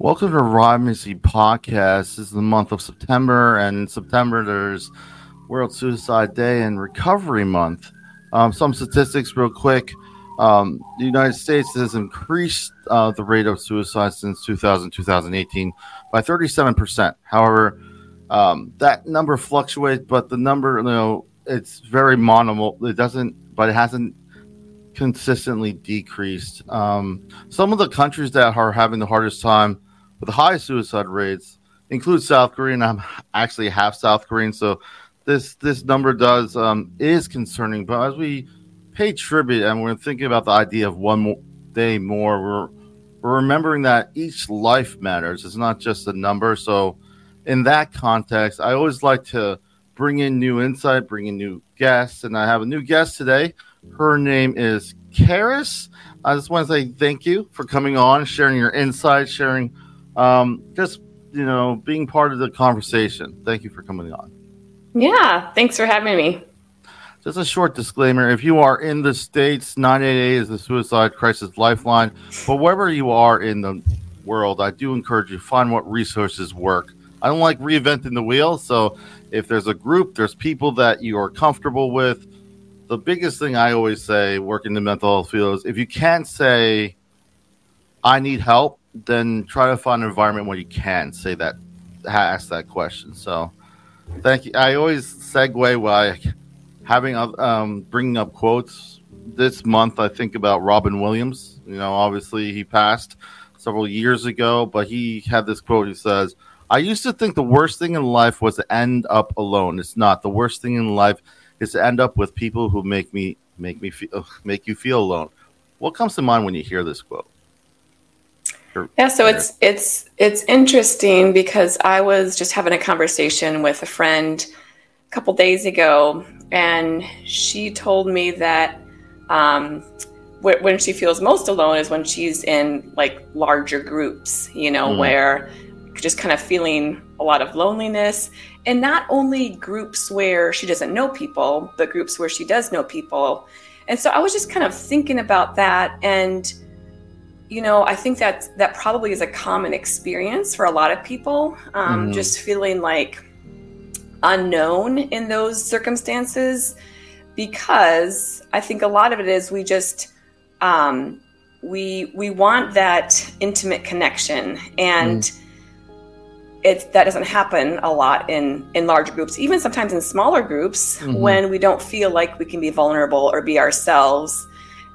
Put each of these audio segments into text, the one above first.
Welcome to Primacy Podcast. This is the month of September, and in September there's World Suicide Day and Recovery Month. Um, some statistics, real quick. Um, the United States has increased uh, the rate of suicide since 2000 2018 by 37%. However, um, that number fluctuates, but the number, you know, it's very minimal. It doesn't, but it hasn't consistently decreased. Um, some of the countries that are having the hardest time with high suicide rates include South Korea, and I'm actually half South Korean, so this this number does um, is concerning. But as we pay tribute and we're thinking about the idea of one more day more, we're we're remembering that each life matters. It's not just a number. So, in that context, I always like to bring in new insight, bring in new guests, and I have a new guest today. Her name is Karis. I just want to say thank you for coming on, sharing your insight, sharing um, just you know being part of the conversation. Thank you for coming on. Yeah, thanks for having me. Just a short disclaimer: if you are in the states, 988 is the suicide crisis lifeline. But wherever you are in the world, I do encourage you to find what resources work. I don't like reinventing the wheel, so if there's a group, there's people that you are comfortable with. The biggest thing I always say, working in the mental health field, is if you can't say, "I need help," then try to find an environment where you can say that, ask that question. So, thank you. I always segue by having um, bringing up quotes. This month, I think about Robin Williams. You know, obviously he passed several years ago, but he had this quote. He says, "I used to think the worst thing in life was to end up alone. It's not. The worst thing in life is to end up with people who make me make me feel make you feel alone." What comes to mind when you hear this quote? Yeah so it's it's it's interesting because i was just having a conversation with a friend a couple days ago and she told me that um, when she feels most alone is when she's in like larger groups you know mm. where just kind of feeling a lot of loneliness. And not only groups where she doesn't know people but groups where she does know people. And so i was just kind of thinking about that and you know, I think that that probably is a common experience for a lot of people. Um, mm-hmm. Just feeling like unknown in those circumstances, because I think a lot of it is we just um, we we want that intimate connection, and mm. it that doesn't happen a lot in in large groups, even sometimes in smaller groups mm-hmm. when we don't feel like we can be vulnerable or be ourselves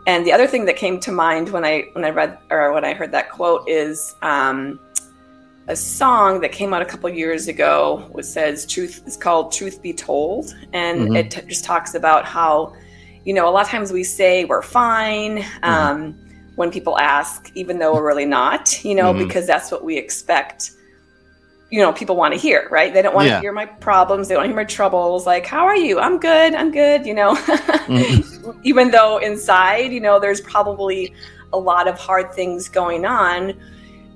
and the other thing that came to mind when I when I read or when I heard that quote is um, a song that came out a couple years ago, which says "Truth." is called "Truth Be Told," and mm-hmm. it t- just talks about how, you know, a lot of times we say we're fine mm-hmm. um, when people ask, even though we're really not, you know, mm-hmm. because that's what we expect you know people want to hear right they don't want yeah. to hear my problems they don't hear my troubles like how are you i'm good i'm good you know mm-hmm. even though inside you know there's probably a lot of hard things going on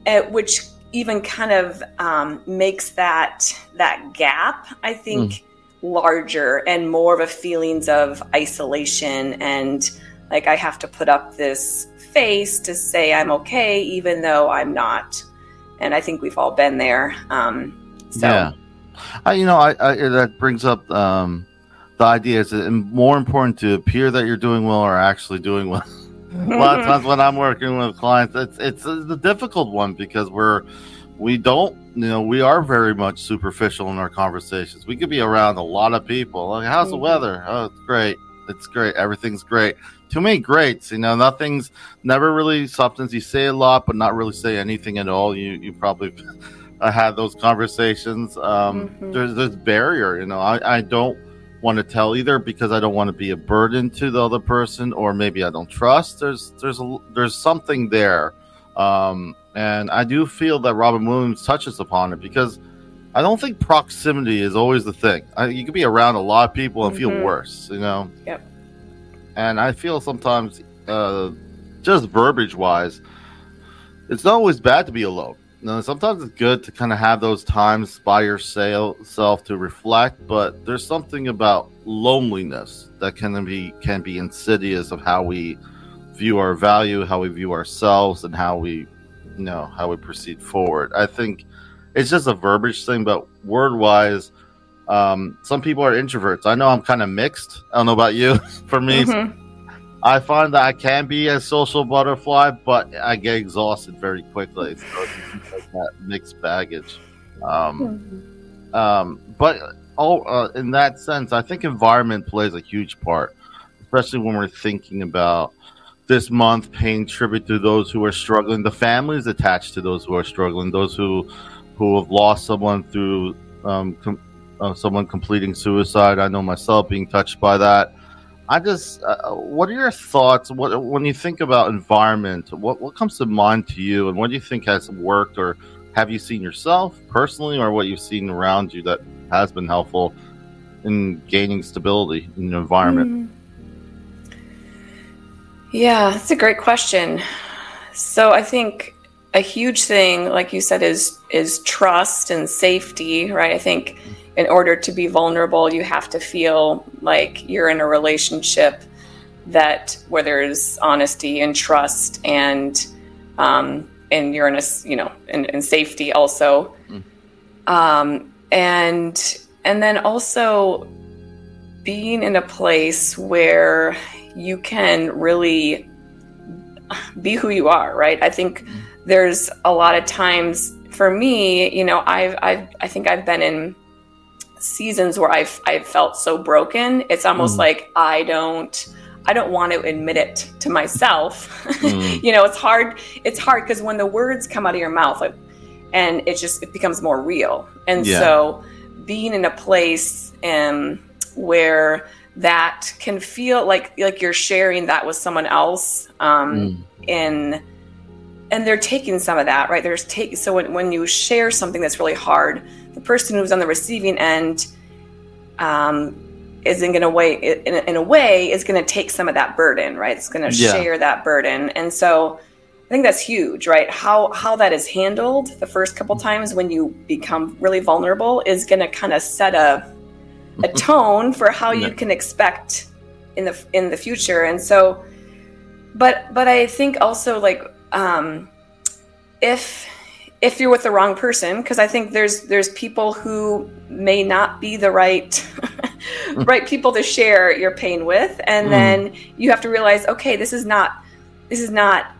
uh, which even kind of um, makes that that gap i think mm. larger and more of a feelings of isolation and like i have to put up this face to say i'm okay even though i'm not and I think we've all been there. Um, so. Yeah, I, you know, I, I, that brings up um, the idea is it more important to appear that you're doing well or actually doing well. a lot of times when I'm working with clients, it's it's a difficult one because we're we don't you know we are very much superficial in our conversations. We could be around a lot of people. Like, how's the mm-hmm. weather? Oh, it's great. It's great. Everything's great too many greats. You know, nothing's never really substance. You say a lot, but not really say anything at all. You you probably had those conversations. Um, mm-hmm. There's this barrier. You know, I I don't want to tell either because I don't want to be a burden to the other person, or maybe I don't trust. There's there's a, there's something there, um, and I do feel that Robin Williams touches upon it because. I don't think proximity is always the thing. I, you could be around a lot of people and mm-hmm. feel worse, you know. Yep and I feel sometimes, uh, just verbiage wise, it's not always bad to be alone. Sometimes it's good to kind of have those times by yourself to reflect, but there's something about loneliness that can be can be insidious of how we view our value, how we view ourselves, and how we you know how we proceed forward. I think it's just a verbiage thing, but word wise, um, some people are introverts. I know I'm kind of mixed. I don't know about you. For me, mm-hmm. I find that I can be a social butterfly, but I get exhausted very quickly. So it's like that mixed baggage. Um, mm-hmm. um, but all uh, in that sense, I think environment plays a huge part, especially when we're thinking about this month paying tribute to those who are struggling, the families attached to those who are struggling, those who who have lost someone through um, com- someone completing suicide. I know myself being touched by that. I just, uh, what are your thoughts? What when you think about environment, what what comes to mind to you, and what do you think has worked, or have you seen yourself personally, or what you've seen around you that has been helpful in gaining stability in the environment? Mm. Yeah, that's a great question. So I think a huge thing, like you said, is is trust and safety, right? I think in order to be vulnerable, you have to feel like you're in a relationship that where there's honesty and trust and um, and you're in a you know in, in safety also, mm. um, and and then also being in a place where you can really be who you are, right? I think mm. there's a lot of times for me, you know, I've, I've I think I've been in seasons where I've I've felt so broken. It's almost mm. like I don't I don't want to admit it to myself. Mm. you know, it's hard. It's hard because when the words come out of your mouth, like, and it just it becomes more real. And yeah. so, being in a place um, where that can feel like like you're sharing that with someone else, um, mm. in and they're taking some of that, right? There's take so when when you share something that's really hard the person who's on the receiving end um, is in a way in in a way is going to take some of that burden right it's going to yeah. share that burden and so i think that's huge right how how that is handled the first couple times when you become really vulnerable is going to kind of set a a tone for how yeah. you can expect in the in the future and so but but i think also like um if if you're with the wrong person because i think there's there's people who may not be the right right people to share your pain with. And mm. then you have to realize okay this is not this is not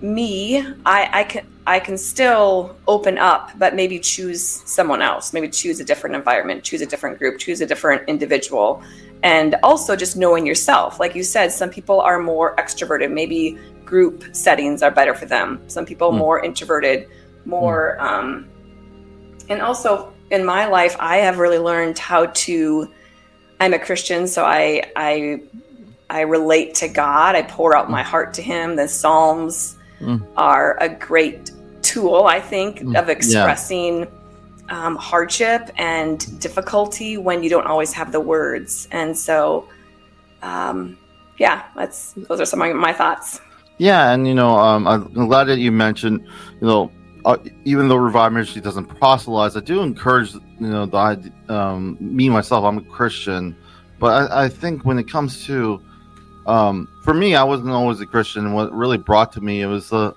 me. I i can i can still open up but maybe choose someone else. Maybe choose a different environment choose a different group choose a different individual. And also just knowing yourself. Like you said some people are more extroverted. Maybe group settings are better for them. Some people mm. more introverted more. Um, and also in my life, I have really learned how to. I'm a Christian, so I I I relate to God. I pour out my heart to Him. The Psalms mm. are a great tool, I think, mm. of expressing yeah. um, hardship and difficulty when you don't always have the words. And so, um, yeah, that's those are some of my thoughts. Yeah, and you know, um, I'm glad that you mentioned, you know, uh, even though Revive Ministry doesn't proselytize, I do encourage, you know, the um, me myself. I'm a Christian, but I, I think when it comes to, um, for me, I wasn't always a Christian. What really brought to me it was uh,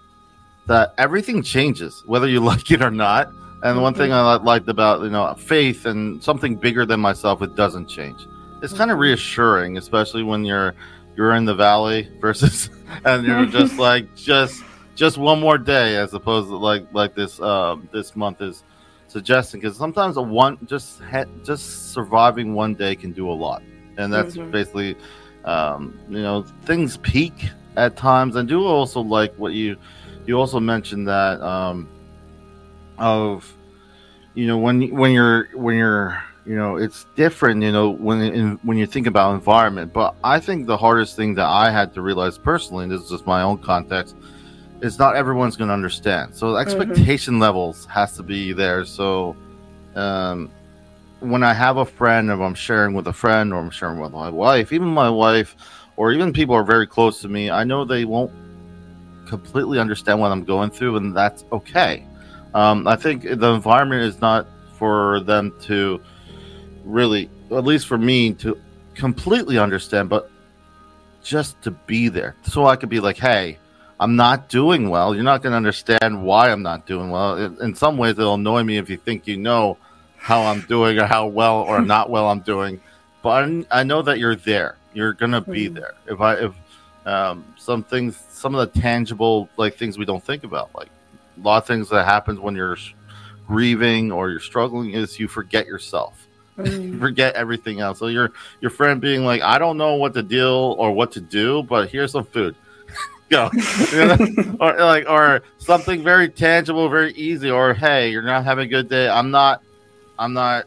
that everything changes, whether you like it or not. And mm-hmm. one thing I liked about you know faith and something bigger than myself, it doesn't change. It's kind of mm-hmm. reassuring, especially when you're you're in the valley versus and you're just like just just one more day as opposed to like like this uh, this month is suggesting because sometimes a one just ha- just surviving one day can do a lot. And that's mm-hmm. basically um, you know things peak at times. And do also like what you you also mentioned that um, of you know when when you're when you're you know it's different you know when in, when you think about environment. But i think the hardest thing that i had to realize personally and this is just my own context it's not everyone's going to understand. So mm-hmm. expectation mm-hmm. levels has to be there. So um, when I have a friend, if I'm sharing with a friend or I'm sharing with my wife, even my wife, or even people are very close to me, I know they won't completely understand what I'm going through, and that's okay. Um, I think the environment is not for them to really, at least for me, to completely understand, but just to be there. So I could be like, hey, I'm not doing well, you're not going to understand why I'm not doing well. In some ways, it'll annoy me if you think you know how I'm doing or how well or not well I'm doing. But I, know that you're there. You're going to be mm-hmm. there. If I if um, some things, some of the tangible like things we don't think about, like a lot of things that happens when you're grieving or you're struggling, is you forget yourself. Mm. forget everything else. So your your friend being like, I don't know what to deal or what to do, but here's some food. Go, or like, or something very tangible, very easy. Or hey, you're not having a good day. I'm not, I'm not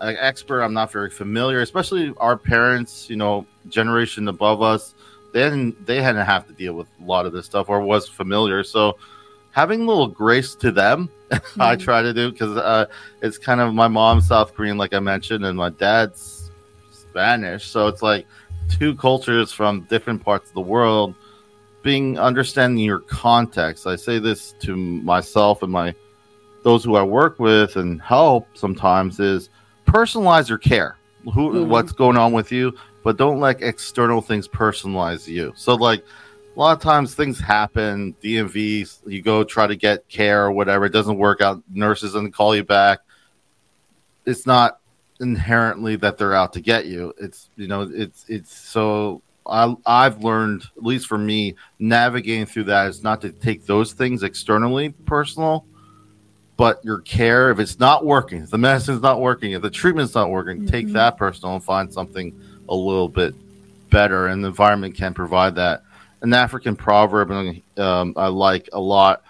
an expert. I'm not very familiar. Especially our parents, you know, generation above us, they didn't, they hadn't have to deal with a lot of this stuff or was familiar. So having a little grace to them mm-hmm. i try to do because uh, it's kind of my mom's south korean like i mentioned and my dad's spanish so it's like two cultures from different parts of the world being understanding your context i say this to myself and my those who i work with and help sometimes is personalize your care who mm-hmm. what's going on with you but don't let external things personalize you so like a lot of times things happen. DMV, you go try to get care or whatever, it doesn't work out. Nurses doesn't call you back. It's not inherently that they're out to get you. It's you know, it's it's so I I've learned at least for me navigating through that is not to take those things externally personal, but your care if it's not working, if the medicine's not working, if the treatment's not working, mm-hmm. take that personal and find something a little bit better, and the environment can provide that an African proverb um, I like a lot.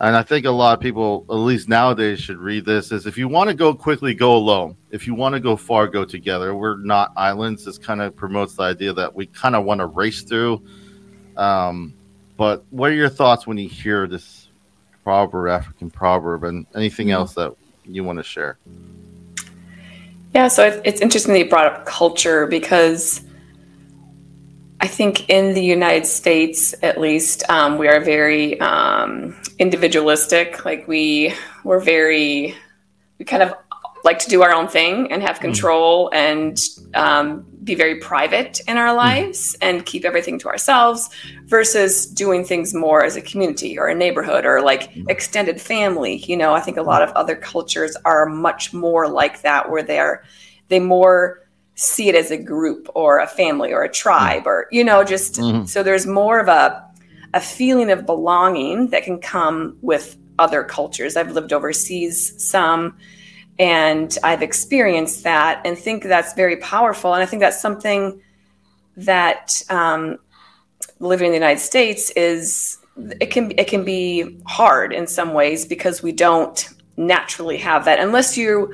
And I think a lot of people, at least nowadays, should read this. Is if you want to go quickly, go alone. If you want to go far, go together. We're not islands. This kind of promotes the idea that we kind of want to race through. Um, but what are your thoughts when you hear this proverb, African proverb, and anything mm-hmm. else that you want to share? Yeah, so it's interesting that you brought up culture because I think in the United States, at least, um, we are very um, individualistic. Like we, we're very, we kind of like to do our own thing and have mm. control mm. and um, be very private in our mm. lives mm. and keep everything to ourselves versus doing things more as a community or a neighborhood or like mm. extended family. You know, I think a lot of other cultures are much more like that where they are, they more see it as a group or a family or a tribe or you know just mm-hmm. so there's more of a a feeling of belonging that can come with other cultures. I've lived overseas some and i've experienced that and think that's very powerful. And i think that's something that um, living in the united states is it can it can be hard in some ways because we don't naturally have that. Unless you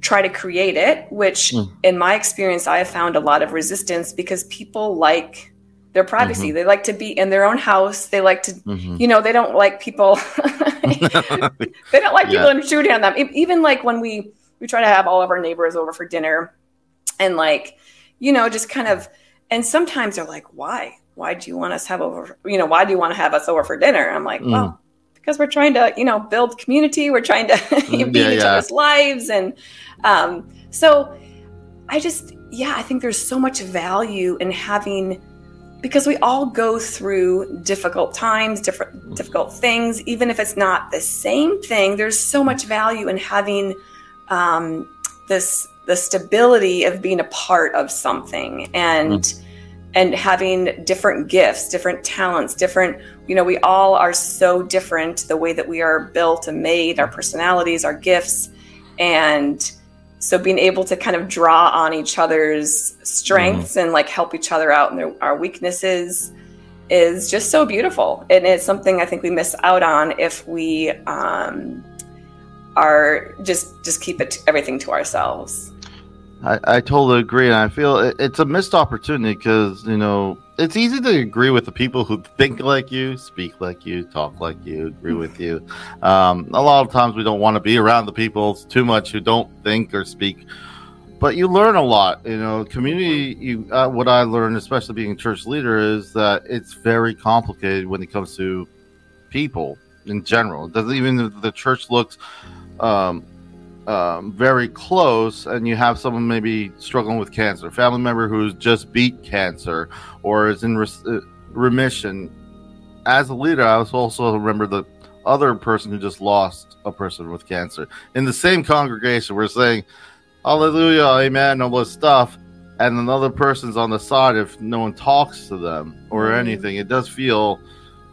try to create it, which mm. in my experience, I have found a lot of resistance because people like their privacy. Mm-hmm. They like to be in their own house. They like to, mm-hmm. you know, they don't like people. they don't like yeah. people intruding on them. Even like when we we try to have all of our neighbors over for dinner, and like, you know, just kind of. And sometimes they're like, "Why? Why do you want us have over? You know, why do you want to have us over for dinner?" I'm like, mm. "Well, because we're trying to, you know, build community. We're trying to mm, be yeah, in each yeah. other's lives. And um, so I just, yeah, I think there's so much value in having, because we all go through difficult times, different, difficult things, even if it's not the same thing, there's so much value in having um, this, the stability of being a part of something. And, mm and having different gifts, different talents, different, you know, we all are so different the way that we are built and made, our personalities, our gifts. And so being able to kind of draw on each other's strengths mm. and like help each other out and our weaknesses is just so beautiful. And it's something I think we miss out on if we um, are just just keep it everything to ourselves. I, I totally agree, and I feel it, it's a missed opportunity because you know it's easy to agree with the people who think like you, speak like you, talk like you, agree with you. Um, a lot of times we don't want to be around the people too much who don't think or speak, but you learn a lot. You know, community. You uh, what I learned, especially being a church leader, is that it's very complicated when it comes to people in general. It doesn't even the church looks. Um, um, very close and you have someone maybe struggling with cancer, family member who's just beat cancer or is in re- uh, remission, as a leader, I was also remember the other person who just lost a person with cancer in the same congregation. We're saying, Hallelujah, Amen, all this stuff, and another person's on the side if no one talks to them or mm-hmm. anything. It does feel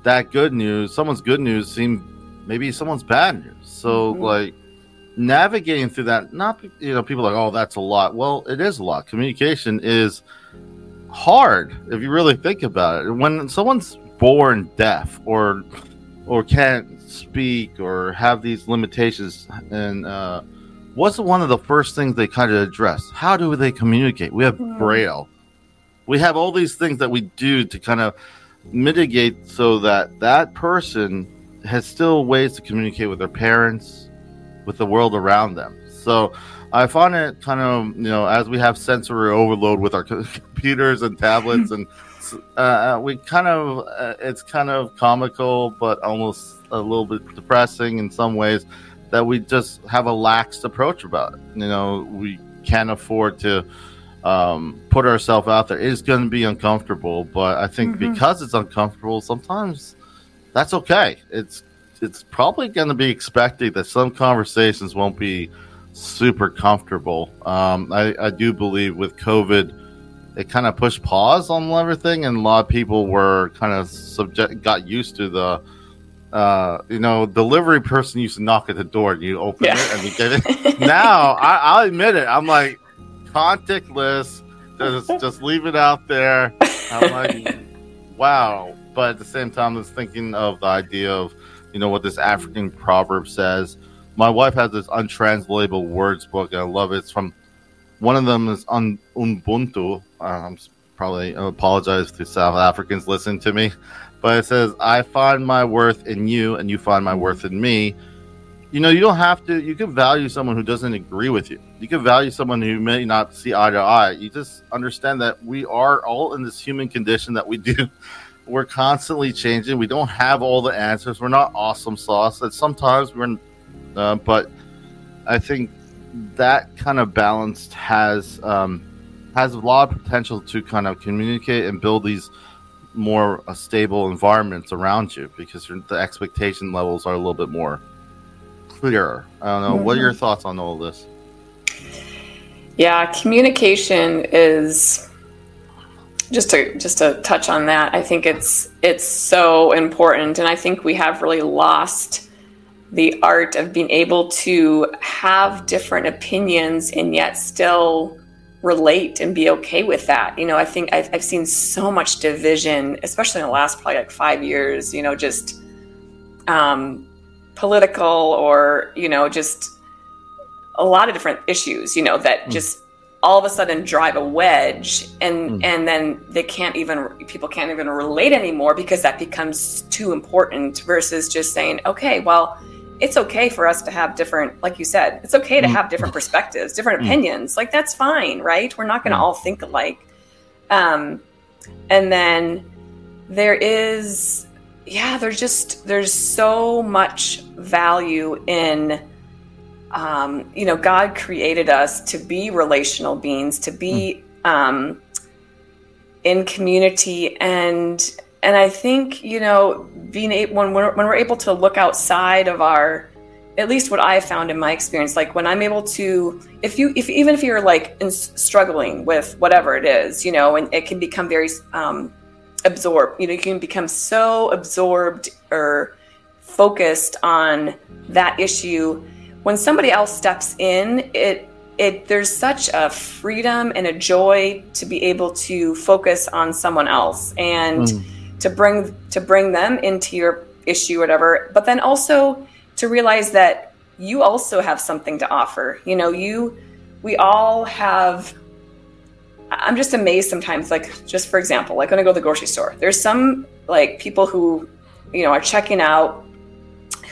that good news. Someone's good news seem maybe someone's bad news. So mm-hmm. like navigating through that, not you know, people like, oh, that's a lot. Well, it is a lot. Communication is hard if you really think about it. When someone's born deaf or or can't speak or have these limitations and uh, what's one of the first things they kind of address how do they communicate we have mm-hmm. braille we have all these things that we do to kind of mitigate so that that person has still ways to communicate with their parents with the world around them so i find it kind of you know as we have sensory overload with our computers and tablets and uh, uh, we kind of uh, it's kind of comical, but almost a little bit depressing in some ways that we just have a lax approach about it. You know, we can't afford to um, put ourselves out there. It's going to be uncomfortable, but I think mm-hmm. because it's uncomfortable, sometimes that's okay. It's it's probably going to be expected that some conversations won't be super comfortable. Um, I, I do believe with COVID it kind of pushed pause on everything, and a lot of people were kind of subject got used to the. Uh, you know, delivery person used to knock at the door and you open yeah. it and you get it. now, I, I'll admit it. I'm like, contactless, just just leave it out there. I'm like, wow. But at the same time, I was thinking of the idea of, you know, what this African proverb says. My wife has this untranslatable words book, and I love it. It's from one of them is un, Ubuntu. Uh, I'm probably I apologize to South Africans listening to me, but it says, "I find my worth in you, and you find my worth in me." You know, you don't have to. You can value someone who doesn't agree with you. You can value someone who may not see eye to eye. You just understand that we are all in this human condition that we do. We're constantly changing. We don't have all the answers. We're not awesome sauce. And sometimes we're, uh, but I think that kind of balance has um, has a lot of potential to kind of communicate and build these more uh, stable environments around you because the expectation levels are a little bit more clearer. I don't know. Mm-hmm. What are your mm-hmm. thoughts on all this? Yeah, communication is just to just to touch on that. I think it's it's so important, and I think we have really lost the art of being able to have different opinions and yet still relate and be okay with that. You know, I think I've, I've seen so much division, especially in the last probably like five years, you know, just um, political or, you know, just a lot of different issues, you know, that mm. just all of a sudden drive a wedge and mm. and then they can't even people can't even relate anymore because that becomes too important versus just saying okay well it's okay for us to have different like you said it's okay to mm. have different perspectives different mm. opinions like that's fine right we're not going to mm. all think alike um and then there is yeah there's just there's so much value in um you know god created us to be relational beings to be um in community and and I think you know being able when we're when we're able to look outside of our at least what I found in my experience, like when I'm able to, if you, if even if you're like in, struggling with whatever it is, you know, and it can become very um, absorbed, you know, you can become so absorbed or focused on that issue. When somebody else steps in, it, it, there's such a freedom and a joy to be able to focus on someone else and. Mm to bring to bring them into your issue whatever but then also to realize that you also have something to offer you know you we all have i'm just amazed sometimes like just for example like when i go to the grocery store there's some like people who you know are checking out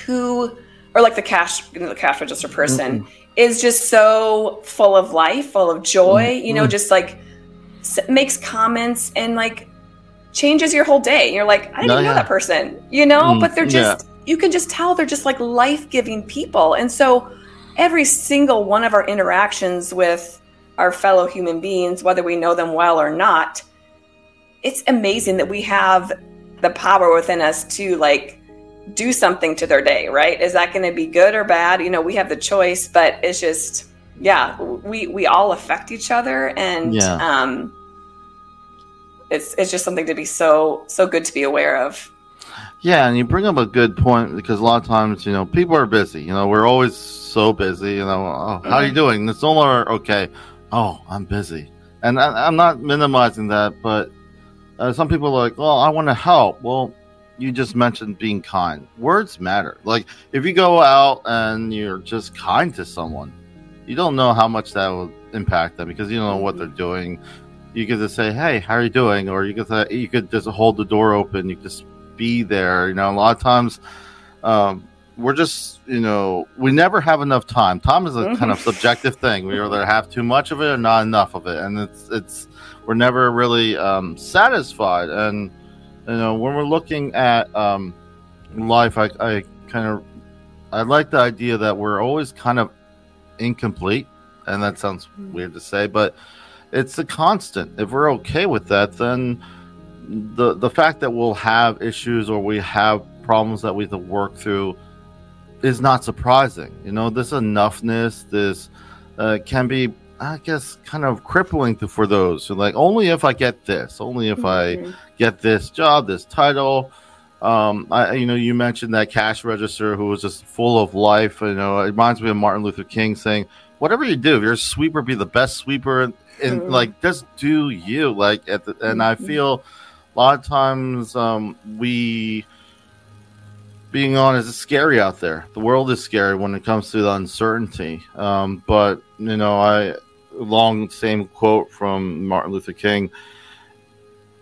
who or like the cash the cash register person mm-hmm. is just so full of life full of joy mm-hmm. you know just like makes comments and like changes your whole day. You're like, I didn't no, know yeah. that person, you know, mm, but they're just, yeah. you can just tell they're just like life giving people. And so every single one of our interactions with our fellow human beings, whether we know them well or not, it's amazing that we have the power within us to like do something to their day, right? Is that going to be good or bad? You know, we have the choice, but it's just yeah, we we all affect each other and yeah. um it's it's just something to be so so good to be aware of. Yeah, and you bring up a good point because a lot of times, you know, people are busy. You know, we're always so busy. You know, oh, how are you mm-hmm. doing? It's no longer okay. Oh, I'm busy, and I, am not minimizing that, but uh, some people are like, "Oh, I want to help." Well, you just mentioned being kind. Words matter. Like if you go out and you're just kind to someone, you don't know how much that will impact them because you don't know what they're doing. You could just say, "Hey, how are you doing?" Or you could say, you could just hold the door open. You just be there. You know, a lot of times um, we're just, you know, we never have enough time. Time is a mm-hmm. kind of subjective thing. We either have too much of it or not enough of it, and it's it's we're never really um, satisfied. And you know, when we're looking at um, life, I, I kind of I like the idea that we're always kind of incomplete, and that sounds mm-hmm. weird to say, but it's a constant. If we're okay with that, then the the fact that we'll have issues or we have problems that we have to work through is not surprising. You know, this enoughness, this uh, can be, I guess, kind of crippling to, for those who like only if I get this, only if mm-hmm. I get this job, this title. Um, I, you know, you mentioned that cash register who was just full of life. You know, it reminds me of Martin Luther King saying, "Whatever you do, if you're a sweeper, be the best sweeper, and, and mm-hmm. like just do you." Like, at the, and I mm-hmm. feel a lot of times um, we being honest it's scary out there the world is scary when it comes to the uncertainty um, but you know i long same quote from martin luther king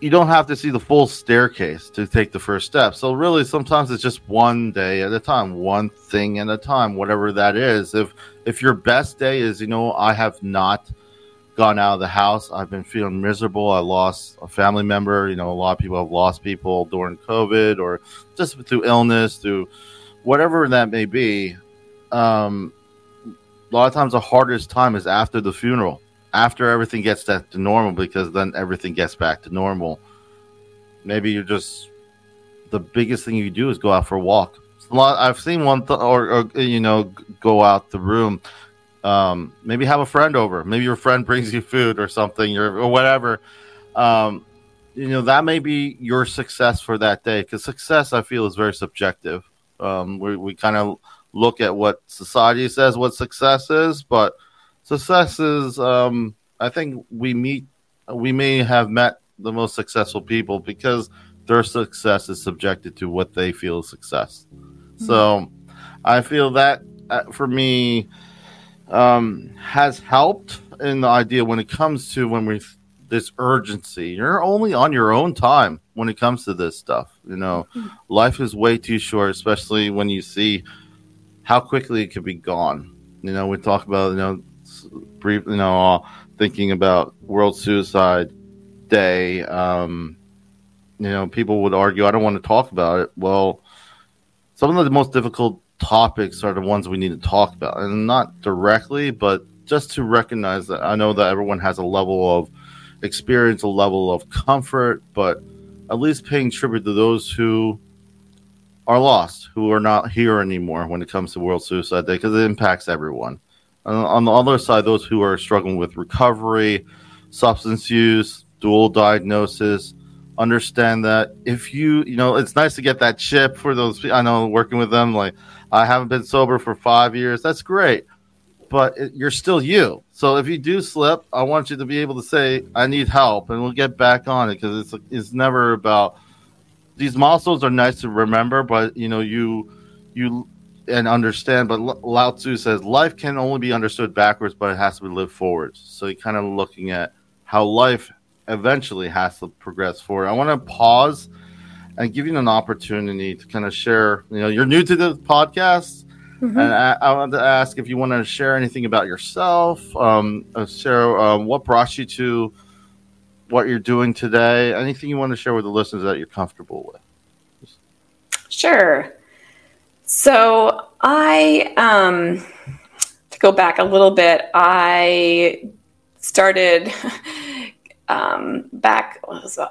you don't have to see the full staircase to take the first step so really sometimes it's just one day at a time one thing at a time whatever that is if if your best day is you know i have not gone out of the house. I've been feeling miserable. I lost a family member. You know, a lot of people have lost people during COVID or just through illness, through whatever that may be. Um, a lot of times, the hardest time is after the funeral, after everything gets back to normal, because then everything gets back to normal. Maybe you're just the biggest thing you do is go out for a walk. A lot, I've seen one, th- or, or you know, go out the room um, maybe have a friend over. Maybe your friend brings you food or something or, or whatever. Um, you know, that may be your success for that day because success, I feel, is very subjective. Um, we, we kind of look at what society says what success is, but success is, um, I think we meet, we may have met the most successful people because their success is subjected to what they feel is success. Mm-hmm. So I feel that uh, for me, um, has helped in the idea when it comes to when we this urgency. You're only on your own time when it comes to this stuff. You know, mm-hmm. life is way too short, especially when you see how quickly it could be gone. You know, we talk about you know brief, you know, thinking about World Suicide Day. Um, you know, people would argue, I don't want to talk about it. Well, some of the most difficult topics are the ones we need to talk about, and not directly, but just to recognize that I know that everyone has a level of experience, a level of comfort, but at least paying tribute to those who are lost, who are not here anymore when it comes to World Suicide Day, because it impacts everyone. And on the other side, those who are struggling with recovery, substance use, dual diagnosis, understand that if you, you know, it's nice to get that chip for those. I know working with them, like I haven't been sober for five years. That's great, but it, you're still you. So if you do slip, I want you to be able to say, "I need help," and we'll get back on it because it's it's never about these milestones are nice to remember, but you know you you and understand. But Lao Tzu says life can only be understood backwards, but it has to be lived forwards. So you're kind of looking at how life eventually has to progress forward. I want to pause and give you an opportunity to kind of share. You know, you're new to the podcast, mm-hmm. and I, I want to ask if you want to share anything about yourself. Um, uh, share um, what brought you to what you're doing today. Anything you want to share with the listeners that you're comfortable with. Sure. So I um, to go back a little bit. I started um, back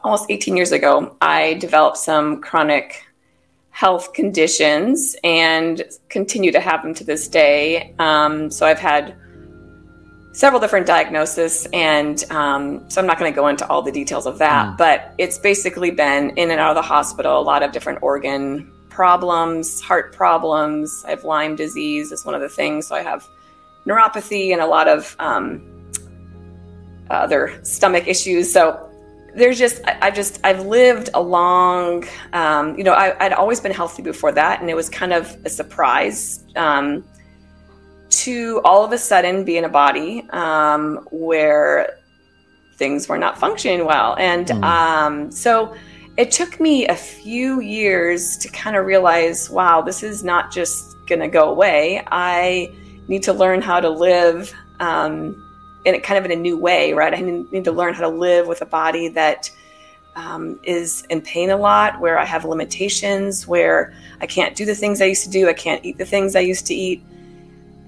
almost 18 years ago, I developed some chronic health conditions and continue to have them to this day. Um, so I've had several different diagnoses, and um, so I'm not going to go into all the details of that, mm. but it's basically been in and out of the hospital, a lot of different organ problems, heart problems. I have Lyme disease, is one of the things. So I have neuropathy and a lot of um, other stomach issues. So there's just I, I just I've lived a long, um, you know, I, would always been healthy before that, and it was kind of a surprise um, to all of a sudden be in a body um, where things were not functioning well, and mm. so it took me a few years to kind of realize, wow, this is not just going to go away. I need to learn how to live um, in a kind of in a new way, right? I need to learn how to live with a body that um, is in pain a lot, where I have limitations, where I can't do the things I used to do, I can't eat the things I used to eat,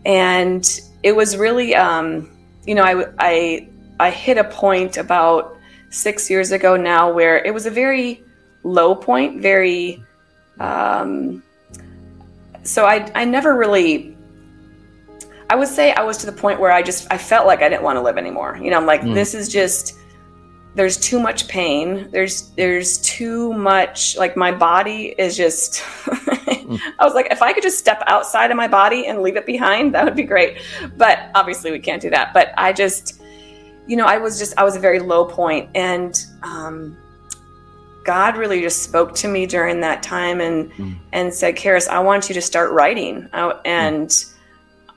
and it was really, um, you know, I, I I hit a point about six years ago now where it was a very low point, very. Um, so I I never really I would say I was to the point where I just I felt like I didn't want to live anymore. You know, I'm like, mm. this is just there's too much pain. There's there's too much like my body is just mm. I was like, if I could just step outside of my body and leave it behind, that would be great. But obviously we can't do that. But I just you know, I was just I was a very low point and um God really just spoke to me during that time and mm. and said, Karis, I want you to start writing. And mm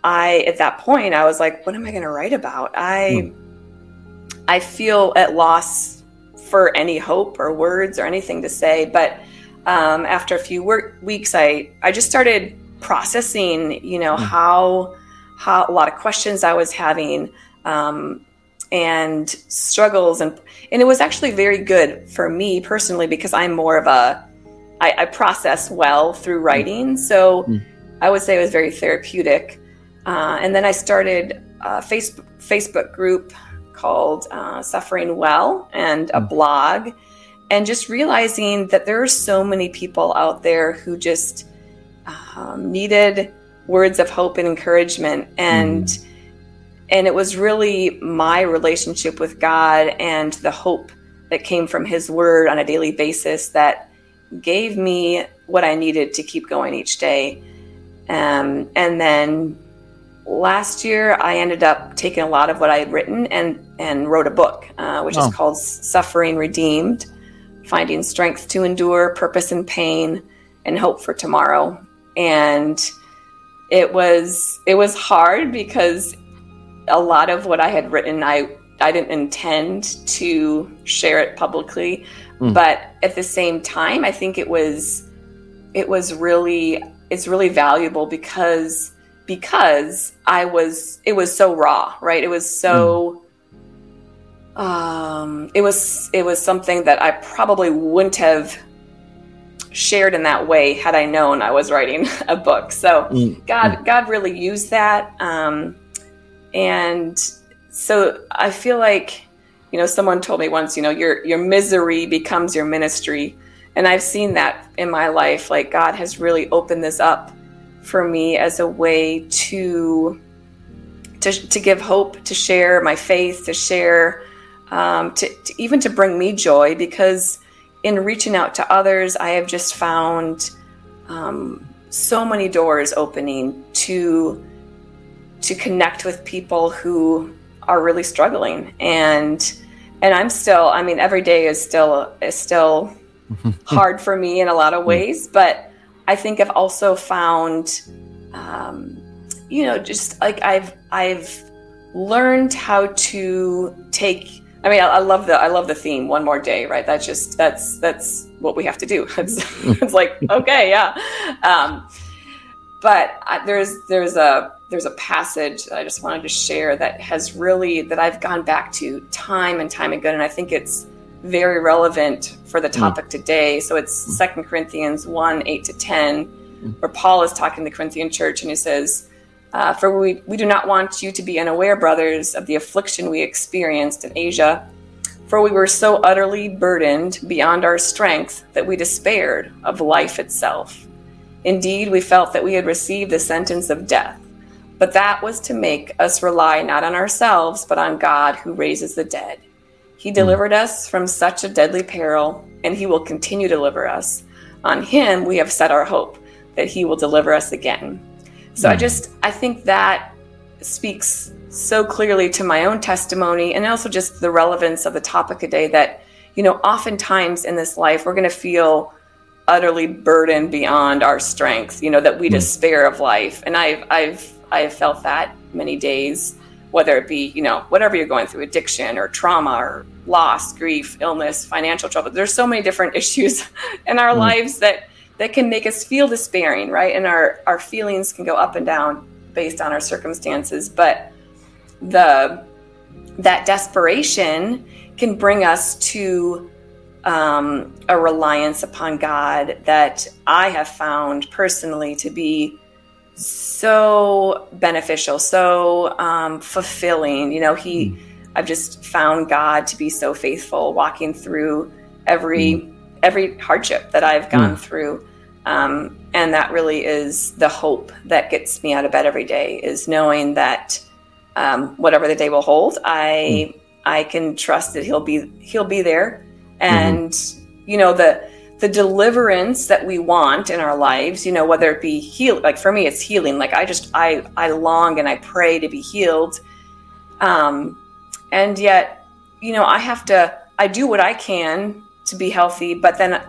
I at that point I was like, what am I going to write about? I hmm. I feel at loss for any hope or words or anything to say. But um, after a few work, weeks, I I just started processing, you know, hmm. how how a lot of questions I was having. Um, and struggles and and it was actually very good for me personally because I'm more of a I, I process well through hmm. writing so mm. I would say it was very therapeutic uh, and then I started a Facebook, Facebook group called uh, Suffering Well and a mm. blog. And just realizing that there are so many people out there who just um, needed words of hope and encouragement. And mm. and it was really my relationship with God and the hope that came from His Word on a daily basis that gave me what I needed to keep going each day. Um, and then last year I ended up taking a lot of what I had written and and wrote a book, uh, which oh. is called Suffering Redeemed: Finding Strength to Endure, Purpose in Pain, and Hope for Tomorrow. And it was it was hard because a lot of what I had written I I didn't intend to share it publicly, mm. but at the same time I think it was it was really it's really valuable because because I was it was so raw, right? It was so mm. um it was it was something that I probably wouldn't have shared in that way had I known I was writing a book. So mm. God mm. God really used that um and so I feel like you know someone told me once, you know, your your misery becomes your ministry. And I've seen that in my life like God has really opened this up for me as a way to to, to give hope, to share my faith, to share, um, to, to even to bring me joy. Because in reaching out to others, I have just found um, so many doors opening to to connect with people who are really struggling and and I'm still I mean every day is still is still hard for me in a lot of ways but I think I've also found, um, you know, just like I've I've learned how to take. I mean, I, I, love the I love the theme. One more day, right? That's just that's that's what we have to do. It's, it's like okay, yeah. Um, but I, there's there's a there's a passage that I just wanted to share that has really that I've gone back to time and time again, and I think it's very relevant for the hmm. topic mm. today. So it's Second Corinthians 1 8 to 10, mm. where Paul is talking to the Corinthian church and he says, uh, For we, we do not want you to be unaware, brothers, of the affliction we experienced in Asia For we were so utterly burdened beyond our strength that we despaired of life itself. Indeed, we felt that we had received the sentence of death, but that was to make us rely not on ourselves, but on God who raises the dead. He hmm. delivered us from such a deadly peril, and He will continue to deliver us. On Him we have set our hope that He will deliver us again. So I hmm. just, I think that speaks so clearly to my own testimony and also just the relevance of the topic today that, you know, oftentimes in this life, we're going to feel utterly burdened beyond our strength, you know, that we mm. despair of life. And I've, I've, I've felt that many days, whether it be, you know, whatever you're going through, addiction or trauma or loss, grief, illness, financial trouble. There's so many different issues in our mm. lives that, that can make us feel despairing, right? And our, our feelings can go up and down based on our circumstances. But the that desperation can bring us to um, a reliance upon God that I have found personally to be so beneficial, so um, fulfilling. You know, He, mm. I've just found God to be so faithful, walking through every mm. every hardship that I've gone mm. through. Um, and that really is the hope that gets me out of bed every day is knowing that um, whatever the day will hold, I mm. I can trust that he'll be he'll be there, and mm-hmm. you know the the deliverance that we want in our lives, you know, whether it be heal like for me it's healing. Like I just I I long and I pray to be healed, um, and yet you know I have to I do what I can to be healthy, but then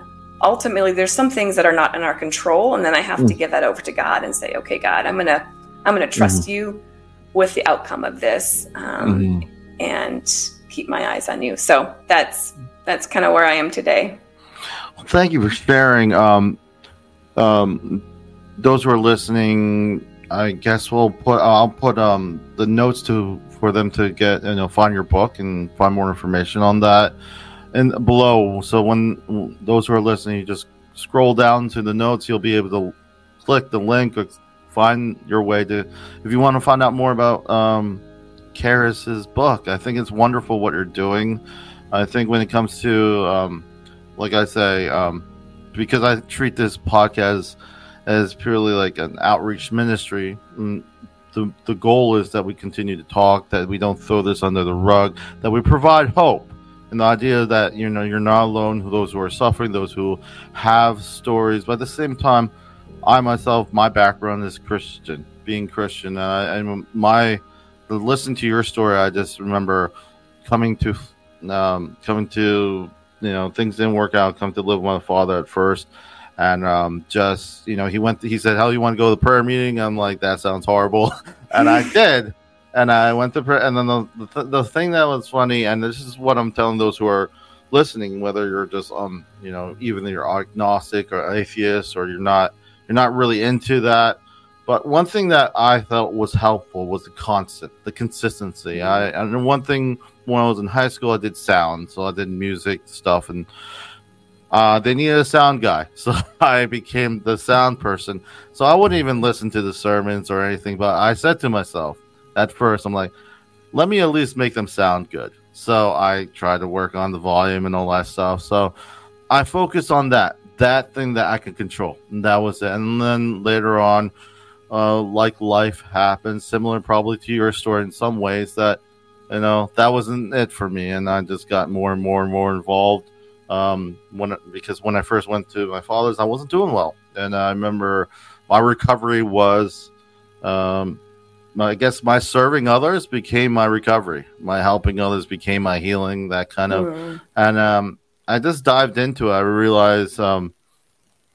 ultimately there's some things that are not in our control and then i have mm. to give that over to god and say okay god i'm gonna i'm gonna trust mm-hmm. you with the outcome of this um, mm-hmm. and keep my eyes on you so that's that's kind of where i am today well, thank you for sharing um, um, those who are listening i guess we'll put i'll put um, the notes to for them to get you know find your book and find more information on that and below. So when those who are listening, you just scroll down to the notes, you'll be able to click the link or find your way to. If you want to find out more about um, Karis's book, I think it's wonderful what you're doing. I think when it comes to, um, like I say, um, because I treat this podcast as purely like an outreach ministry. Mm, the, the goal is that we continue to talk, that we don't throw this under the rug, that we provide hope and the idea that you know you're not alone those who are suffering those who have stories but at the same time i myself my background is christian being christian and, my listening to your story i just remember coming to um, coming to you know things didn't work out come to live with my father at first. And um, just you know he went he said how you want to go to the prayer meeting? I'm like that sounds horrible. And i did. And I went to pre- and then the, the the thing that was funny, and this is what I'm telling those who are listening, whether you're just um you know even you're agnostic or atheist or you're not you're not really into that. But one thing that I felt was helpful was the constant, the consistency. I and one thing when I was in high school, I did sound, so I did music stuff, and uh, they needed a sound guy, so I became the sound person. So I wouldn't even listen to the sermons or anything, but I said to myself, at first I'm like, let me at least make them sound good. So I tried to work on the volume and all that stuff. So I focused on that, that thing that I could control. And that was it. And then later on, uh, like life happens, similar probably to your story in some ways, that, you know, that wasn't it for me. And I just got more and more and more involved. Um, when because when I first went to my father's, I wasn't doing well, and I remember my recovery was um, I guess my serving others became my recovery. My helping others became my healing. That kind of, mm. and um, I just dived into it. I realized, um,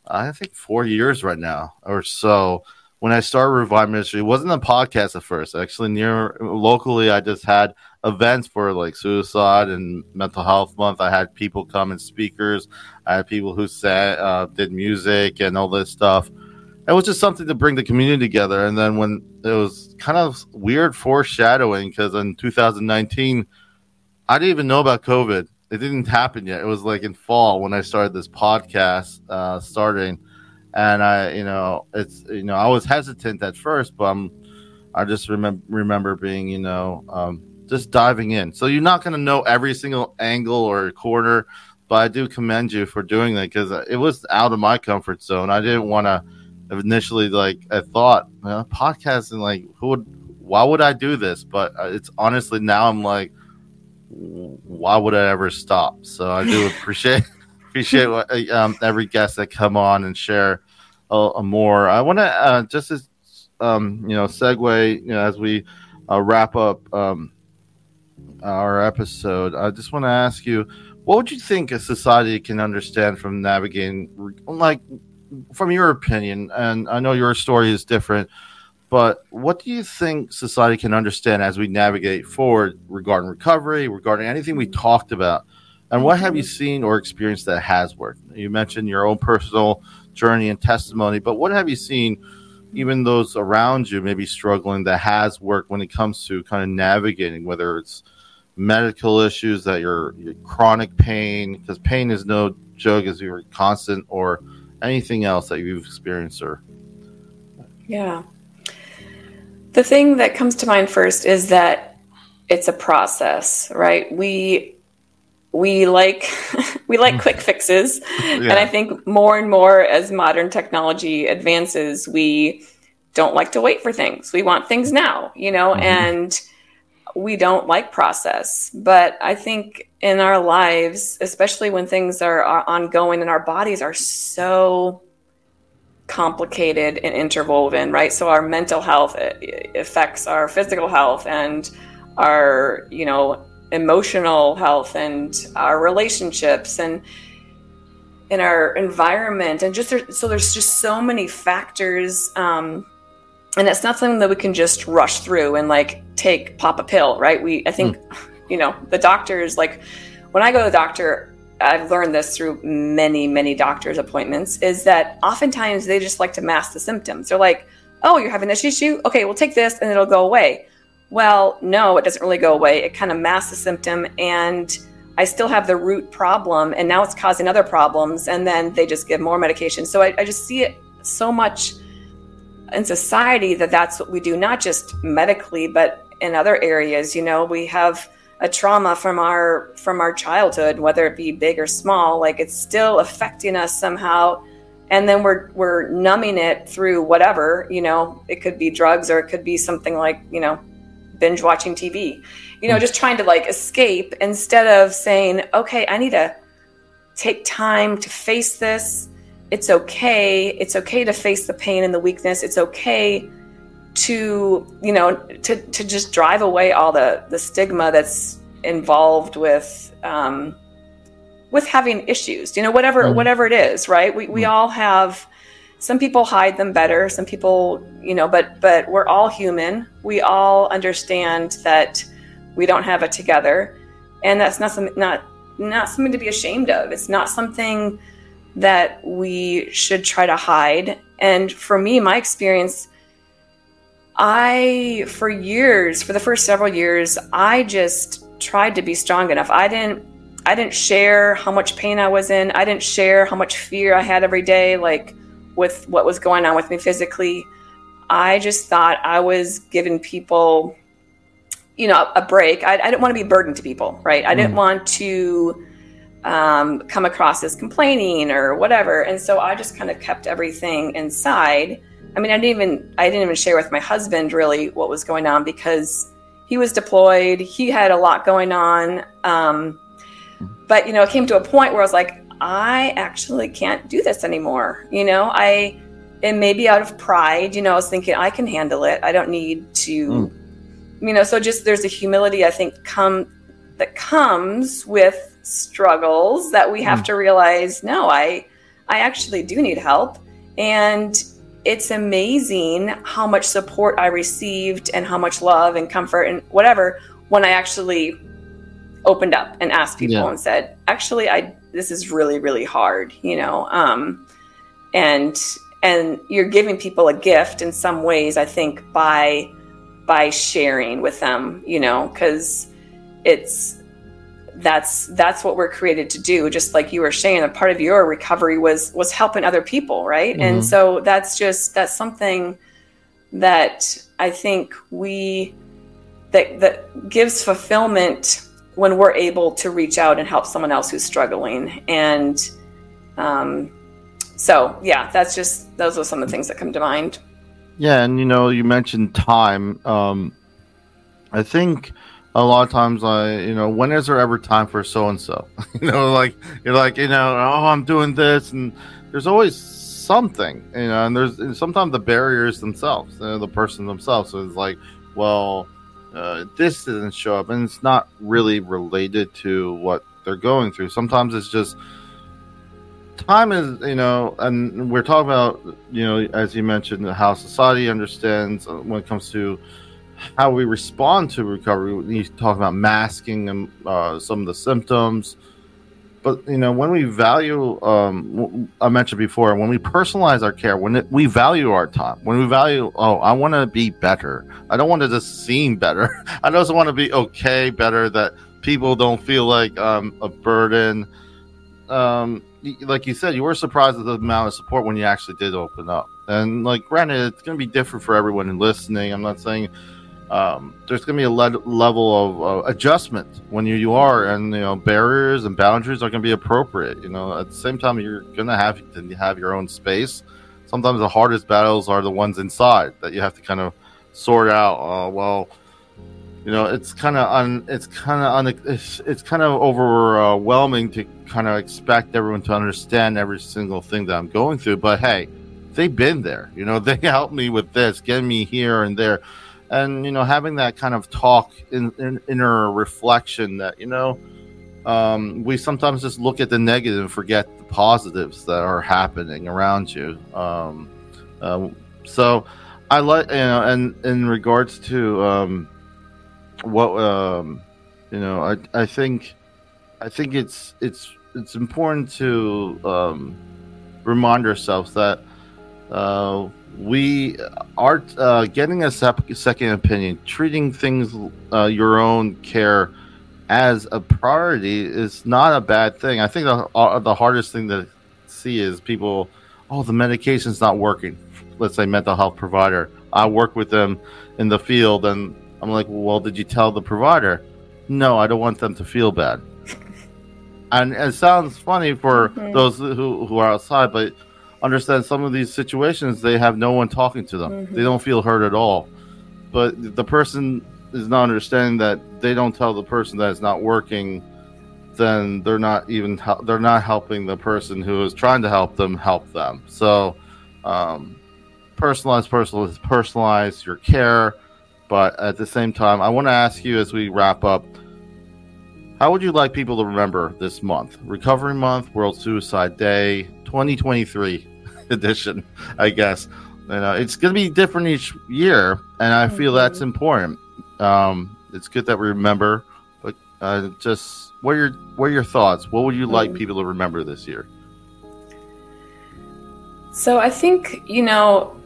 I think four years right now or so. When I started Revive Ministry, it wasn't a podcast at first. Actually, near locally, I just had events for like suicide and mental health month. I had people come and speakers. I had people who said uh, did music and all this stuff it was just something to bring the community together. And then when it was kind of weird foreshadowing because in 2019, I didn't even know about COVID. It didn't happen yet. It was like in fall when I started this podcast uh, starting, and I, you know, it's you know I was hesitant at first, but I'm, I just remember remember being you know um, just diving in. So you're not going to know every single angle or corner, but I do commend you for doing that because it was out of my comfort zone. I didn't want to initially like I thought well, podcasting like who would why would I do this? But uh, it's honestly now I'm like why would I ever stop? So I do appreciate appreciate what, uh, um, every guest that come on and share a, a more. I want to uh, just as um, you know segue you know, as we uh, wrap up um, our episode. I just want to ask you, what would you think a society can understand from navigating, like from your opinion? And I know your story is different. But what do you think society can understand as we navigate forward regarding recovery, regarding anything we talked about? And what have you mm-hmm. seen or experienced that has worked? You mentioned your own personal journey and testimony, but what have you seen, even those around you maybe struggling, that has worked when it comes to kind of navigating, whether it's medical issues that you're chronic pain, because pain is no joke, is you're constant, or anything else that you've experienced or yeah the thing that comes to mind first is that it's a process, right? We we like we like quick fixes yeah. and i think more and more as modern technology advances we don't like to wait for things we want things now you know mm-hmm. and we don't like process but i think in our lives especially when things are, are ongoing and our bodies are so complicated and interwoven, right? So our mental health affects our physical health and our, you know, emotional health and our relationships and in our environment and just so there's just so many factors um, and it's not something that we can just rush through and like take pop a pill right we i think mm. you know the doctors like when i go to the doctor I've learned this through many, many doctor's appointments, is that oftentimes they just like to mask the symptoms. They're like, oh, you're having this issue? Okay, we'll take this and it'll go away. Well, no, it doesn't really go away. It kind of masks the symptom and I still have the root problem and now it's causing other problems. And then they just give more medication. So I, I just see it so much in society that that's what we do, not just medically, but in other areas. You know, we have a trauma from our from our childhood whether it be big or small like it's still affecting us somehow and then we're we're numbing it through whatever you know it could be drugs or it could be something like you know binge watching tv you know just trying to like escape instead of saying okay i need to take time to face this. It's okay. It's okay to face the pain and the weakness. It's okay to you know to to just drive away all the the stigma that's involved with um, with having issues. You know whatever mm. whatever it is right? We, we mm. all have some people hide them better some people you know but but we're all human. We all understand that we don't have it together. And that's not something not not something to be ashamed of. It's not something that we should try to hide. And for me my experience I, for years, for the first several years, I just tried to be strong enough. I didn't, I didn't share how much pain I was in. I didn't share how much fear I had every day, like with what was going on with me physically. I just thought I was giving people, you know, a break. I, I didn't want to be a burden to people, right? I didn't mm. want to um, come across as complaining or whatever. And so I just kind of kept everything inside I mean, I didn't even I didn't even share with my husband really what was going on because he was deployed. He had a lot going on. Um, but you know, it came to a point where I was like, I actually can't do this anymore. You know, I it may be out of pride. You know, I was thinking I can handle it. I don't need to. Mm. You know, so just there's a humility I think come that comes with struggles that we have mm. to realize. No, I I actually do need help, and it's amazing how much support I received and how much love and comfort and whatever when I actually opened up and asked people yeah. and said, actually, I this is really really hard, you know. Um, and and you're giving people a gift in some ways, I think, by by sharing with them, you know, because it's that's that's what we're created to do just like you were saying a part of your recovery was was helping other people right mm-hmm. and so that's just that's something that i think we that that gives fulfillment when we're able to reach out and help someone else who's struggling. And um, so yeah that's just those are some of the things that come to mind. Yeah and you know you mentioned time. Um, i think a lot of times i you know when is there ever time for so and so you know like you're like you know oh i'm doing this and there's always something you know and there's and sometimes the barriers themselves you know, the person themselves so it's like well uh, this didn't show up, and it's not really related to what they're going through. Sometimes it's just time is, you know, and we're talking about, you know, as you mentioned, how society understands uh, when it comes to how we respond to recovery. You talk about masking and uh, some of the symptoms but you know when we value um, i mentioned before when we personalize our care when it, we value our time when we value oh i want to be better. I don't want to just seem better. I just want to be okay better that people don't feel like um, a burden. Um, like you said you were surprised at the amount of support when you actually did open up. And like granted it's going to be different for everyone listening. I'm not saying um, there's going to be a le- level of uh, adjustment when you, you are, and you know barriers and boundaries are going to be appropriate. You know, at the same time, you're going to have to have your own space. Sometimes the hardest battles are the ones inside that you have to kind of sort out. Uh, well, you know, it's kind of un, it's kind of un, it's, it's kind of overwhelming to kind of expect everyone to understand every single thing that I'm going through. But hey, they've been there. You know, they helped me with this, getting me here and there and you know having that kind of talk in, in inner reflection that you know um, we sometimes just look at the negative and forget the positives that are happening around you. Um, uh, so i like you know and in regards to um, what um, you know I, I think i think it's it's it's important to um, remind ourselves that uh, we are uh, getting a sep- second opinion, treating things uh, your own care as a priority is not a bad thing. I think the uh, the hardest thing to see is people, oh, the medication's not working. Let's say mental health provider. I work with them in the field, and I'm like, well, did you tell the provider? No, I don't want them to feel bad. and it sounds funny for mm-hmm. those who, who are outside, but understand some of these situations they have no one talking to them. Mm-hmm. they don't feel heard at all. But the person is not understanding that they don't tell the person that it's not working then they're not even they're not helping the person who is trying to help them help them. So um, personalize personalize personalize your care. But at the same time i want to ask you as we wrap up how would you like people to remember this month? Recovery month world suicide day 2023 edition, I guess. You know, it's going to be different each year, and I feel mm-hmm. that's important. Um, it's good that we remember, but uh, just what are your what are your thoughts? What would you like mm-hmm. people to remember this year? So I think you know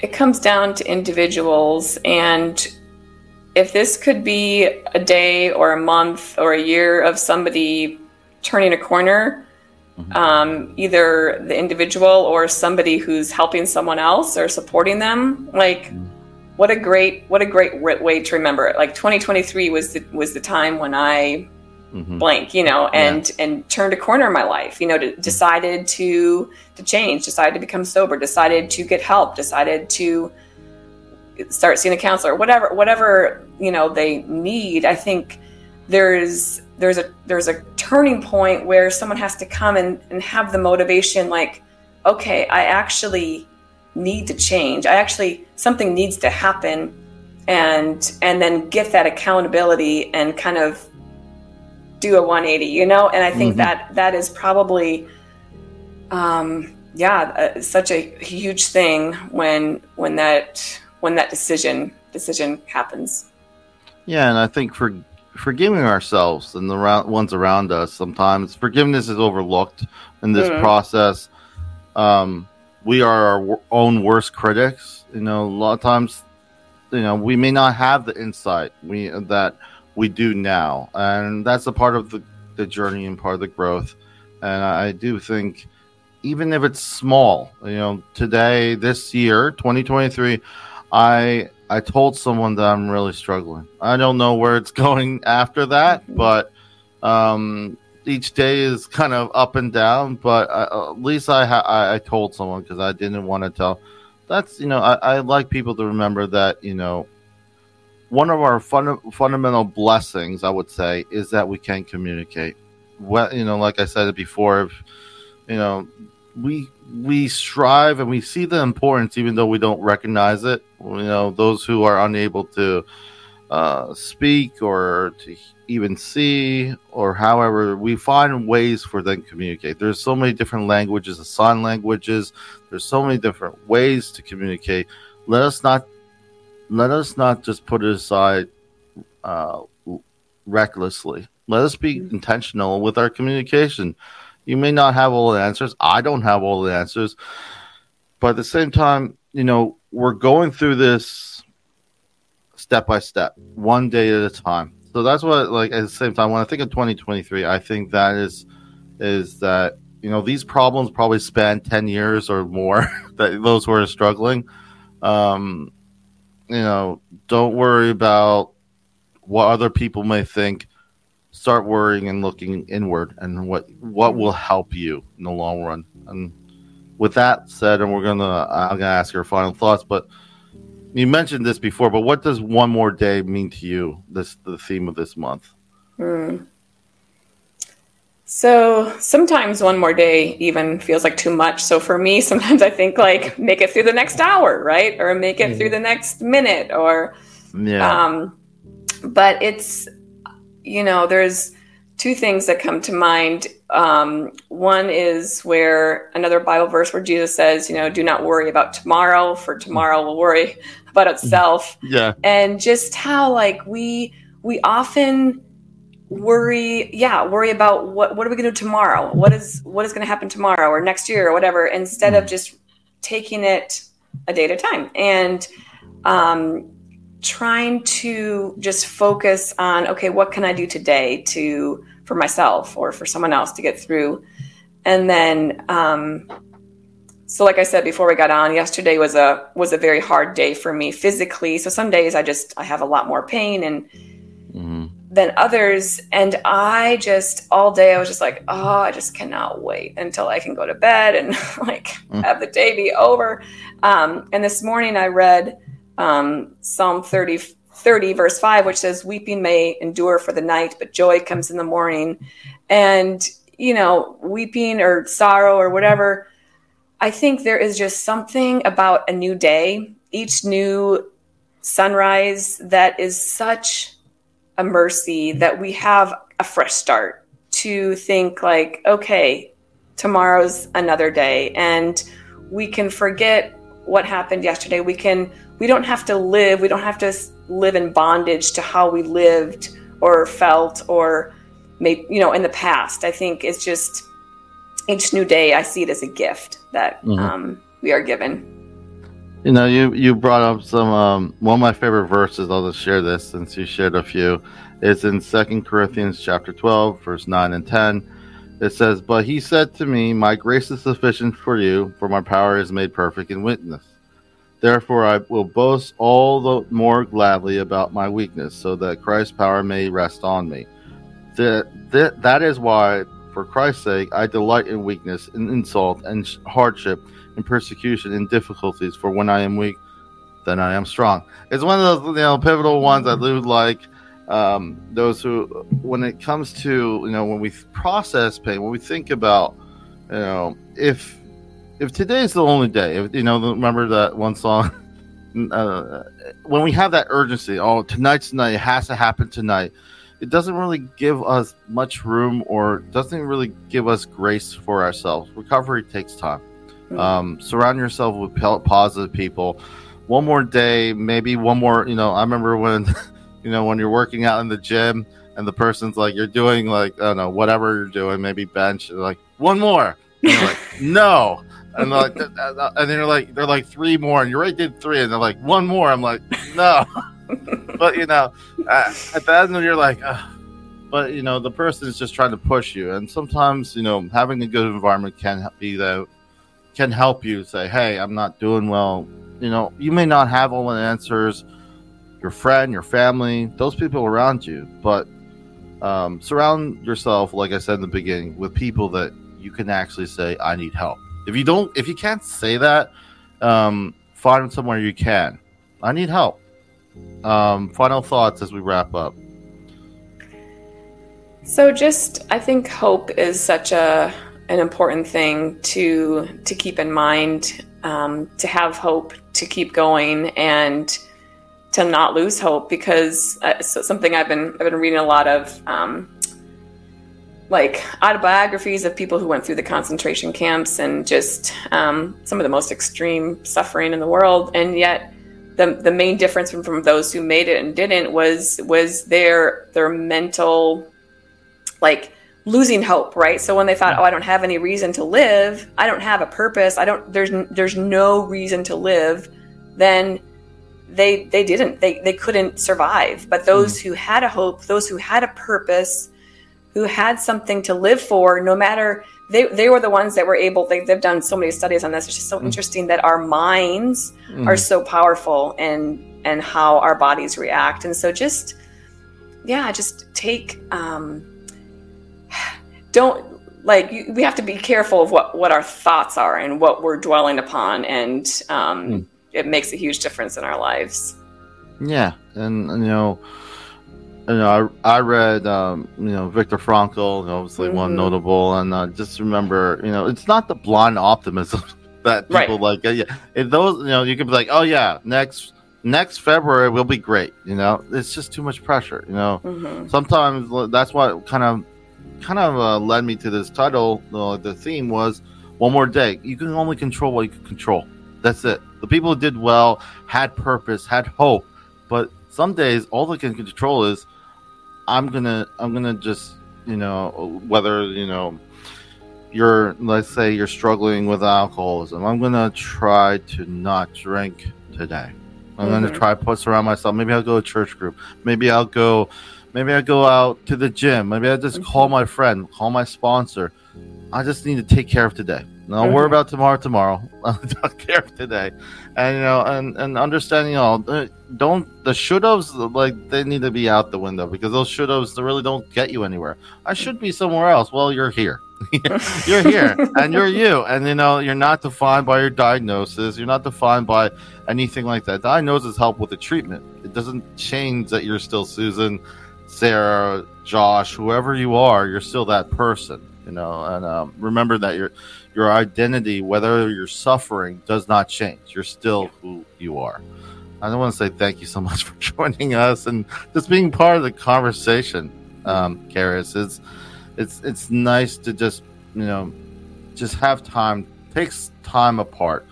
it comes down to individuals, and if this could be a day or a month or a year of somebody turning a corner mm-hmm. um, either the individual or somebody who's helping someone else or supporting them. Like, mm-hmm. what a great what a great way to remember it. Like 2023 was the was the time when I mm-hmm. blank, you know, and yeah. and turned a corner in my life. You know, to, decided to to change, decided to become sober, decided to get help, decided to start seeing a counselor, whatever whatever you know they need. I think there's there's a there's a turning point where someone has to come and, and have the motivation like okay i actually need to change. I actually something needs to happen and and then get that accountability and kind of do a 180 you know? And i think mm-hmm. that that is probably um yeah uh, such a huge thing when when that when that decision decision happens. Yeah and i think for forgiving ourselves and the ones around us. Sometimes forgiveness is overlooked in this mm-hmm. process. Um, we are our own worst critics. You know, a lot of times, you know, we may not have the insight we that we do now, and that's a part of the, the journey and part of the growth. And I do think, even if it's small, you know, today, this year, 2023, I I told someone that I'm really struggling. I don't know where it's going after that, mm-hmm. but um, each day is kind of up and down. But I, at least I ha- I, I told someone because I didn't want to tell. That's you know I, I like people to remember that you know one of our fun, fundamental blessings I would say is that we can communicate. Well, you know, like I said before, if, you know we we strive and we see the importance even though we don't recognize it. You know those who are unable to uh, speak or to even see or however we find ways for them to communicate. There's so many different languages sign languages. There's so many different ways to communicate. Let us not let us not just put it aside uh, recklessly. Let us be mm-hmm. intentional with our communication you may not have all the answers. I don't have all the answers. But at the same time, you know, we're going through this step by step, one day at a time. So that's what like at the same time when I think of 2023, I think that is is that you know these problems probably span 10 years or more that those who are struggling um you know don't worry about what other people may think start worrying and looking inward and what what will help you in the long run. And with that said, and we're gonna I'm gonna ask your final thoughts, but you mentioned this before, but what does one more day mean to you? This the theme of this month. Mm. So sometimes one more day even feels like too much. So for me, sometimes I think like make it through the next hour, right? Or make it mm. through the next minute or yeah. Um, but it's you know, there's two things that come to mind. Um, one is where another Bible verse where Jesus says, you know, do not worry about tomorrow, for tomorrow will worry about itself. Yeah. And just how like we we often worry, yeah, worry about what what are we gonna do tomorrow? What is what is gonna happen tomorrow or next year or whatever, instead mm. of just taking it a day at a time. And um trying to just focus on okay what can i do today to for myself or for someone else to get through and then um, so like i said before we got on yesterday was a was a very hard day for me physically so some days i just i have a lot more pain and mm-hmm. than others and i just all day i was just like oh i just cannot wait until i can go to bed and like mm-hmm. have the day be over um, and this morning i read um, Psalm 30, 30, verse 5, which says, Weeping may endure for the night, but joy comes in the morning. And, you know, weeping or sorrow or whatever, I think there is just something about a new day, each new sunrise that is such a mercy that we have a fresh start to think, like, okay, tomorrow's another day. And we can forget what happened yesterday. We can we don't have to live, we don't have to live in bondage to how we lived or felt or maybe, you know, in the past. I think it's just each new day, I see it as a gift that mm-hmm. um, we are given. You know, you, you brought up some, um, one of my favorite verses. I'll just share this since you shared a few. It's in Second Corinthians chapter 12, verse 9 and 10. It says, But he said to me, My grace is sufficient for you, for my power is made perfect in weakness. Therefore, I will boast all the more gladly about my weakness, so that Christ's power may rest on me. That, that, is why, for Christ's sake, I delight in weakness, in insult, and hardship, in persecution, in difficulties. For when I am weak, then I am strong. It's one of those you know pivotal ones I do like. Um, those who, when it comes to you know, when we process pain, when we think about, you know, if if today's the only day, if you know, remember that one song. Uh, when we have that urgency, oh, tonight's night, it has to happen tonight. It doesn't really give us much room, or doesn't really give us grace for ourselves. Recovery takes time. Mm-hmm. Um, surround yourself with positive people. One more day, maybe one more. You know, I remember when, you know, when you're working out in the gym and the person's like, you're doing like, I don't know, whatever you're doing, maybe bench, like one more. like, no and like, and they're like, they're like three more, and you already did three, and they're like one more. I'm like, no, but you know, at the end, of you're like, but you know, the person is just trying to push you, and sometimes you know, having a good environment can be that can help you say, hey, I'm not doing well. You know, you may not have all the answers, your friend, your family, those people around you. But um, surround yourself, like I said in the beginning, with people that you can actually say, "I need help." If you don't, if you can't say that, um, find somewhere you can. I need help. Um, final thoughts as we wrap up. So, just I think hope is such a an important thing to to keep in mind. Um, to have hope, to keep going, and to not lose hope because uh, something I've been I've been reading a lot of um, like autobiographies of people who went through the concentration camps and just um, some of the most extreme suffering in the world, and yet the the main difference from, from those who made it and didn't was was their their mental like losing hope right? So when they thought oh i don't have any reason to live. I don't have a purpose. I don't there's there's no reason to live then they they didn't. They they couldn't survive. But those mm. who had a hope those who had a purpose who had something to live for no matter they they were the ones that were able they, they've done so many studies on this it's just so mm. interesting that our minds mm. are so powerful and and how our bodies react and so just yeah just take um don't like we have to be careful of what what our thoughts are and what we're dwelling upon and um mm it makes a huge difference in our lives. Yeah, and you know, you know, I, I read, um, you know, Viktor Frankl, obviously mm-hmm. one notable, and uh, just remember, you know, it's not the blind optimism that people right. like. Uh, yeah, if those, you know, you could be like, oh yeah, next next February will be great. You know, it's just too much pressure. You know, mm-hmm. sometimes that's what kind of kind of uh, led me to this title. Uh, the theme was one more day. You can only control what you can control. That's it. The people who did well had purpose, had hope. But some days, all they can control is, I'm gonna, I'm gonna just, you know, whether you know, you're, let's say, you're struggling with alcoholism. I'm gonna try to not drink today. I'm mm-hmm. gonna try to put around myself. Maybe I'll go to church group. Maybe I'll go. Maybe I go out to the gym. Maybe I just mm-hmm. call my friend, call my sponsor. I just need to take care of today. Don't mm-hmm. worry about tomorrow. Tomorrow, I'll take care today, and you know, and and understanding all. Uh, don't the should-haves like they need to be out the window because those should-haves really don't get you anywhere. I should be somewhere else. Well, you're here. you're here, and you're you, and you know you're not defined by your diagnosis. You're not defined by anything like that. Diagnosis help with the treatment. It doesn't change that you're still Susan, Sarah, Josh, whoever you are. You're still that person you know and um, remember that your your identity whether you're suffering does not change. You're still who you are. I want to say thank you so much for joining us and just being part of the conversation um Karis. it's it's it's nice to just you know just have time takes time apart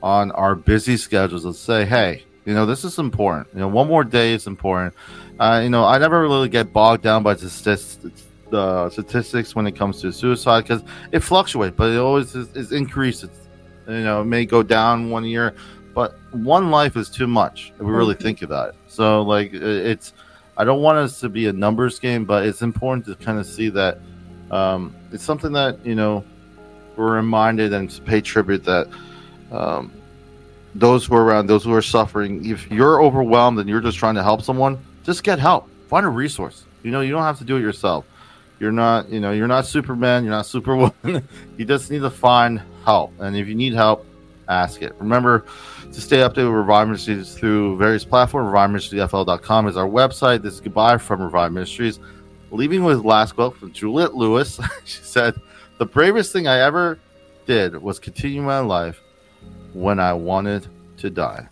on our busy schedules and say hey you know this is important. You know one more day is important. Uh, you know i never really get bogged down by the statistics the statistics when it comes to suicide because it fluctuates, but it always is, is increases. You know, it may go down one year, but one life is too much if we really think about it. So, like, it's I don't want us to be a numbers game, but it's important to kind of see that um, it's something that you know we're reminded and to pay tribute that um, those who are around, those who are suffering, if you're overwhelmed and you're just trying to help someone, just get help. Find a resource. You know, you don't have to do it yourself. You're not, you know, you're not Superman. You're not Superwoman. you just need to find help, and if you need help, ask it. Remember to stay updated with Revive Ministries through various platforms. ReviveMinistriesFL.com is our website. This is goodbye from Revive Ministries. Leaving with last quote from Juliette Lewis. she said, "The bravest thing I ever did was continue my life when I wanted to die."